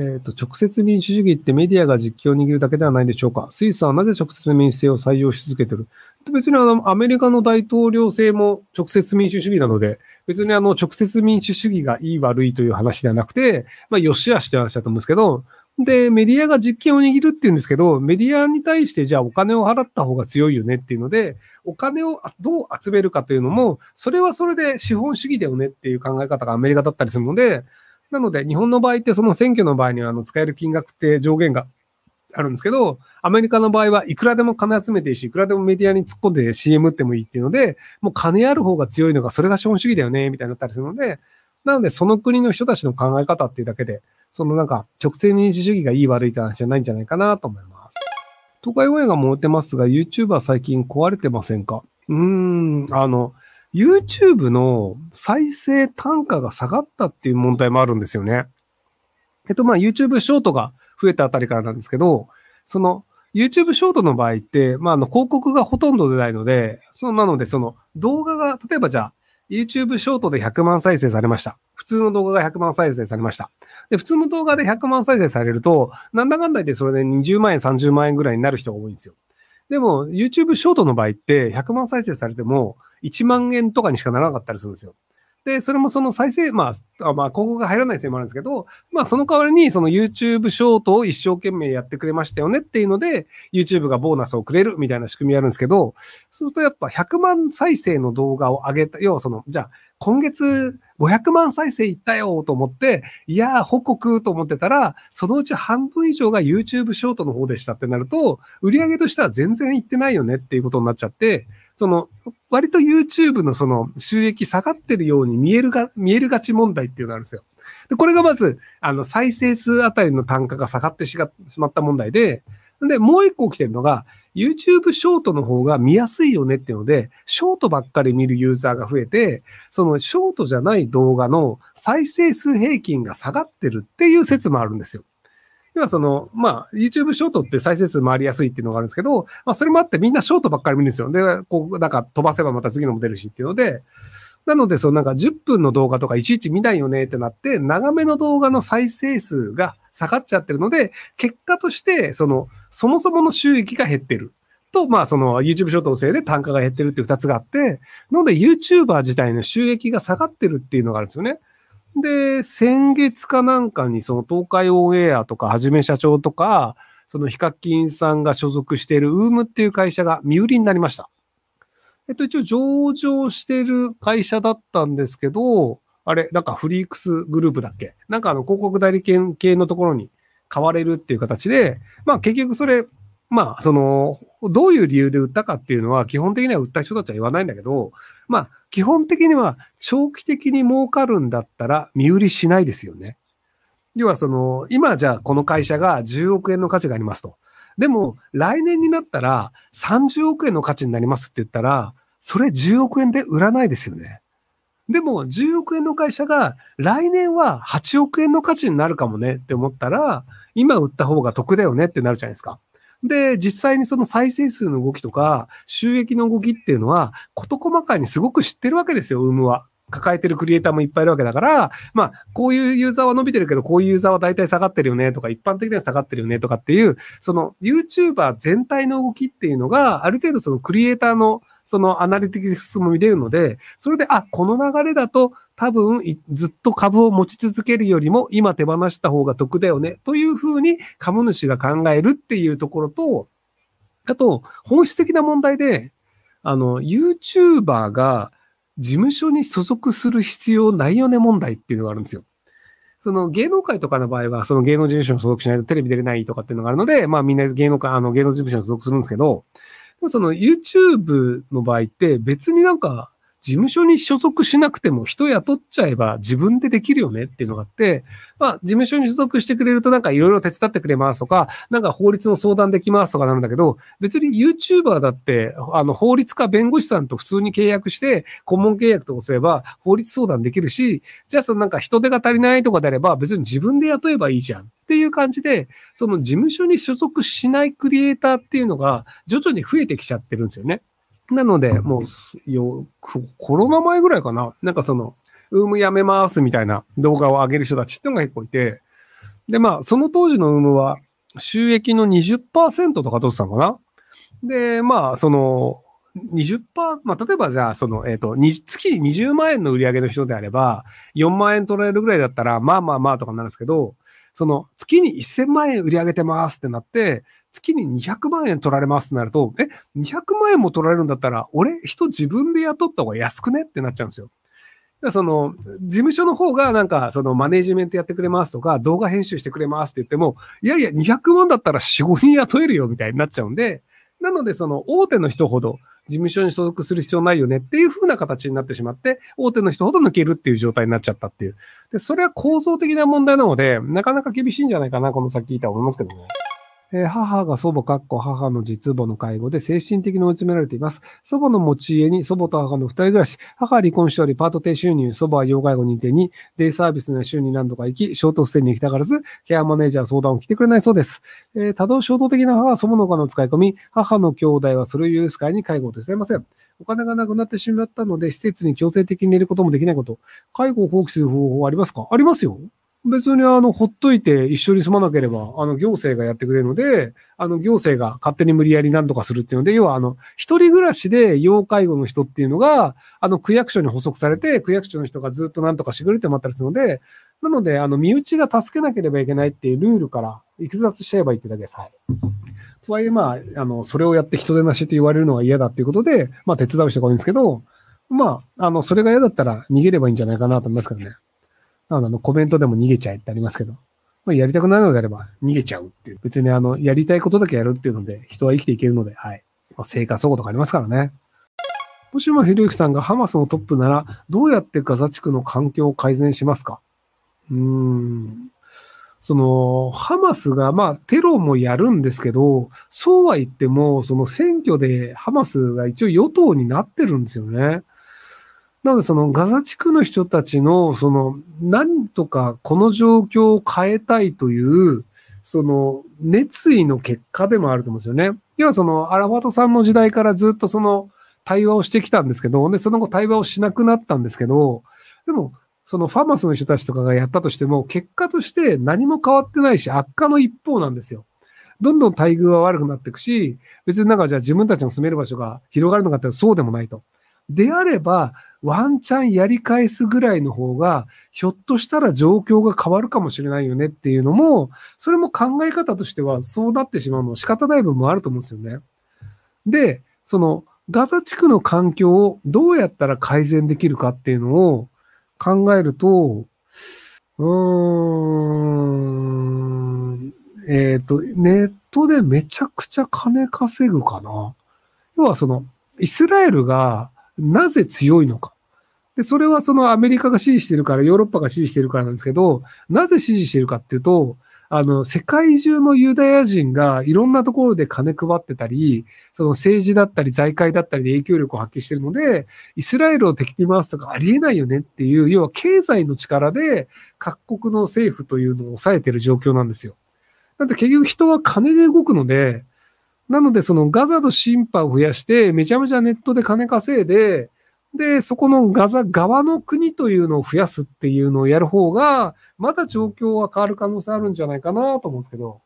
えっ、ー、と、直接民主主義ってメディアが実況を握るだけではないでしょうか？スイスはなぜ直接民主制を採用し続けてる？別にあの、アメリカの大統領制も直接民主主義なので、別にあの、直接民主主義がいい悪いという話ではなくて、まあ、よしあしって話だと思うんですけど、で、メディアが実権を握るっていうんですけど、メディアに対してじゃあお金を払った方が強いよねっていうので、お金をどう集めるかというのも、それはそれで資本主義だよねっていう考え方がアメリカだったりするので、なので、日本の場合ってその選挙の場合にはあの使える金額って上限があるんですけど、アメリカの場合はいくらでも金集めていいし、いくらでもメディアに突っ込んで CM 打ってもいいっていうので、もう金ある方が強いのが、それが資本主義だよね、みたいになったりするので、なので、その国の人たちの考え方っていうだけで、そのなんか、直線民主主義がいい悪いって話じゃないんじゃないかなと思います。東海オンエアが燃えてますが、YouTuber 最近壊れてませんか？うーん、あの、YouTube の再生単価が下がったっていう問題もあるんですよね。えっと、まあ、YouTube ショートが増えたあたりからなんですけど、その、YouTube ショートの場合って、まあ、あの、広告がほとんど出ないので、その、なので、その、動画が、例えばじゃあ、YouTube ショートで100万再生されました。普通の動画が100万再生されました。で、普通の動画で100万再生されると、なんだかんだでそれで20万円、30万円ぐらいになる人が多いんですよ。でも、YouTube ショートの場合って100万再生されても、1万円とかにしかならなかったりするんですよ。で、それもその再生、まあ、まあ、広告が入らないせいもあるんですけど、まあ、その代わりに、その YouTube ショートを一生懸命やってくれましたよねっていうので、YouTube がボーナスをくれるみたいな仕組みあるんですけど、そうするとやっぱ100万再生の動画を上げた、要はその、じゃあ、今月500万再生いったよと思って、いやー、報告と思ってたら、そのうち半分以上が YouTube ショートの方でしたってなると、売り上げとしては全然いってないよねっていうことになっちゃって、その、割と YouTube のその収益下がってるように見えるが、見えるがち問題っていうのがあるんですよ。で、これがまず、あの、再生数あたりの単価が下がってしまった問題で、で、もう一個起きてるのが、YouTube ショートの方が見やすいよねっていうので、ショートばっかり見るユーザーが増えて、そのショートじゃない動画の再生数平均が下がってるっていう説もあるんですよ。要はその、まあ、YouTube ショートって再生数回りやすいっていうのがあるんですけど、まあ、それもあってみんなショートばっかり見るんですよ。で、こう、なんか飛ばせばまた次のも出るしっていうので、なので、そのなんか10分の動画とかいちいち見ないよねってなって、長めの動画の再生数が下がっちゃってるので、結果として、その、そもそもの収益が減ってる。と、まあ、その YouTube ショートのせいで単価が減ってるっていう二つがあって、なので YouTuber 自体の収益が下がってるっていうのがあるんですよね。で、先月かなんかにその東海オンエアとかはじめ社長とか、そのヒカキンさんが所属しているウームっていう会社が身売りになりました。えっと、一応上場してる会社だったんですけど、あれ、なんかフリークスグループだっけ？なんかあの広告代理店系のところに買われるっていう形で、まあ結局それ、まあその、どういう理由で売ったかっていうのは基本的には売った人たちは言わないんだけど、まあ基本的には長期的に儲かるんだったら身売りしないですよね。要はその、今じゃあこの会社が10億円の価値がありますと。でも来年になったら30億円の価値になりますって言ったら、それ10億円で売らないですよね。でも10億円の会社が来年は8億円の価値になるかもねって思ったら、今売った方が得だよねってなるじゃないですか。で、実際にその再生数の動きとか、収益の動きっていうのは、事細かにすごく知ってるわけですよ、ウームは。抱えてるクリエイターもいっぱいいるわけだから、まあ、こういうユーザーは伸びてるけど、こういうユーザーは大体下がってるよねとか、一般的には下がってるよねとかっていう、その YouTuber 全体の動きっていうのが、ある程度そのクリエイターのそのアナリティクスも見れるので、それで、あ、この流れだと多分ずっと株を持ち続けるよりも今手放した方が得だよね、というふうに株主が考えるっていうところと、あと、本質的な問題で、あの、YouTuber が事務所に所属する必要ないよね問題っていうのがあるんですよ。その芸能界とかの場合は、その芸能事務所に所属しないとテレビ出れないとかっていうのがあるので、まあみんな芸能界、あの芸能事務所に所属するんですけど、その YouTube の場合って別になんか事務所に所属しなくても人雇っちゃえば自分でできるよねっていうのがあって、まあ、事務所に所属してくれるとなんかいろいろ手伝ってくれますとか、なんか法律の相談できますとかなるんだけど、別に YouTuber だって、あの、法律家弁護士さんと普通に契約して、顧問契約とかすれば法律相談できるし、じゃあそのなんか人手が足りないとかであれば別に自分で雇えばいいじゃんっていう感じで、その事務所に所属しないクリエイターっていうのが徐々に増えてきちゃってるんですよね。なので、もう、よ、コロナ前ぐらいかな。なんかその、ウームやめますみたいな動画を上げる人たちっていうのが結構いて、で、まあ、その当時の UNO は収益の20%とか取ってたのかな。で、まあ、その、20%、まあ、例えばじゃあ、その、えっ、ー、と、月に20万円の売り上げの人であれば、4万円取られるぐらいだったら、まあまあまあとかになるんですけど、その、月に1000万円売り上げてますってなって、月に200万円取られますってなると、え、200万円も取られるんだったら、俺、人自分で雇った方が安くね？ってなっちゃうんですよ。その、事務所の方がなんか、そのマネジメントやってくれますとか、動画編集してくれますって言っても、いやいや、200万だったら4、5人雇えるよみたいになっちゃうんで、なので、その大手の人ほど事務所に所属する必要ないよねっていう風な形になってしまって、大手の人ほど抜けるっていう状態になっちゃったっていう。で、それは構造的な問題なので、なかなか厳しいんじゃないかな、この先言いた思いますけどね。えー、母が祖母、かっこ母の実母の介護で精神的に追い詰められています。祖母の持ち家に祖母と母の二人暮らし。母は離婚しており、パート低収入、祖母は要介護認定に、デイサービスの週に何度か行き、ショートステイに行きたがらず、ケアマネージャー相談を来てくれないそうです。えー、多動衝動的な母は祖母のお金を使い込み、母の兄弟はそれを許す会に介護を手伝いません。お金がなくなってしまったので、施設に強制的に入れることもできないこと。介護を放棄する方法はありますか？ありますよ。別にあの、ほっといて一緒に住まなければ、あの、行政がやってくれるので、あの、行政が勝手に無理やり何とかするっていうので、要はあの、一人暮らしで要介護の人っていうのが、あの、区役所に補足されて、区役所の人がずっと何とかしてくれてもらったりするので、なので、あの、身内が助けなければいけないっていうルールから逸脱しちゃえばいいってだけです。はい。とはいえ、まあ、あの、それをやって人手なしって言われるのが嫌だっていうことで、まあ、手伝う人が多いんですけど、まあ、あの、それが嫌だったら逃げればいいんじゃないかなと思いますけどね。あの、コメントでも逃げちゃえってありますけど、まあ、やりたくないのであれば逃げちゃうっていう。別にあの、やりたいことだけやるっていうので、人は生きていけるので、はい。まあ、生活保護とかありますからね。もしもひろゆきさんがハマスのトップなら、どうやってガザ地区の環境を改善しますか？うーん。その、ハマスが、まあ、テロもやるんですけど、そうは言っても、その選挙でハマスが一応与党になってるんですよね。なので、そのガザ地区の人たちの、その、何とかこの状況を変えたいという、その、熱意の結果でもあると思うんですよね。要はその、アラファトさんの時代からずっとその、対話をしてきたんですけど、で、その後対話をしなくなったんですけど、でも、そのファマスの人たちとかがやったとしても、結果として何も変わってないし、悪化の一方なんですよ。どんどん待遇は悪くなっていくし、別になんかじゃあ自分たちの住める場所が広がるのかってそうでもないと。であれば、ワンチャンやり返すぐらいの方が、ひょっとしたら状況が変わるかもしれないよねっていうのも、それも考え方としてはそうなってしまうの仕方ない部分もあると思うんですよね。で、そのガザ地区の環境をどうやったら改善できるかっていうのを考えると、うーん、えっ、ー、と、ネットでめちゃくちゃ金稼ぐかな。要はその、イスラエルがなぜ強いのか。で、それはそのアメリカが支持してるから、ヨーロッパが支持してるからなんですけど、なぜ支持してるかっていうと、あの、世界中のユダヤ人がいろんなところで金配ってたり、その政治だったり財界だったりで影響力を発揮してるので、イスラエルを敵に回すとかありえないよねっていう、要は経済の力で各国の政府というのを抑えてる状況なんですよ。だって結局人は金で動くので、なので、そのガザの審判を増やして、めちゃめちゃネットで金稼いで、で、そこのガザ側の国というのを増やすっていうのをやる方が、まだ状況は変わる可能性あるんじゃないかなと思うんですけど。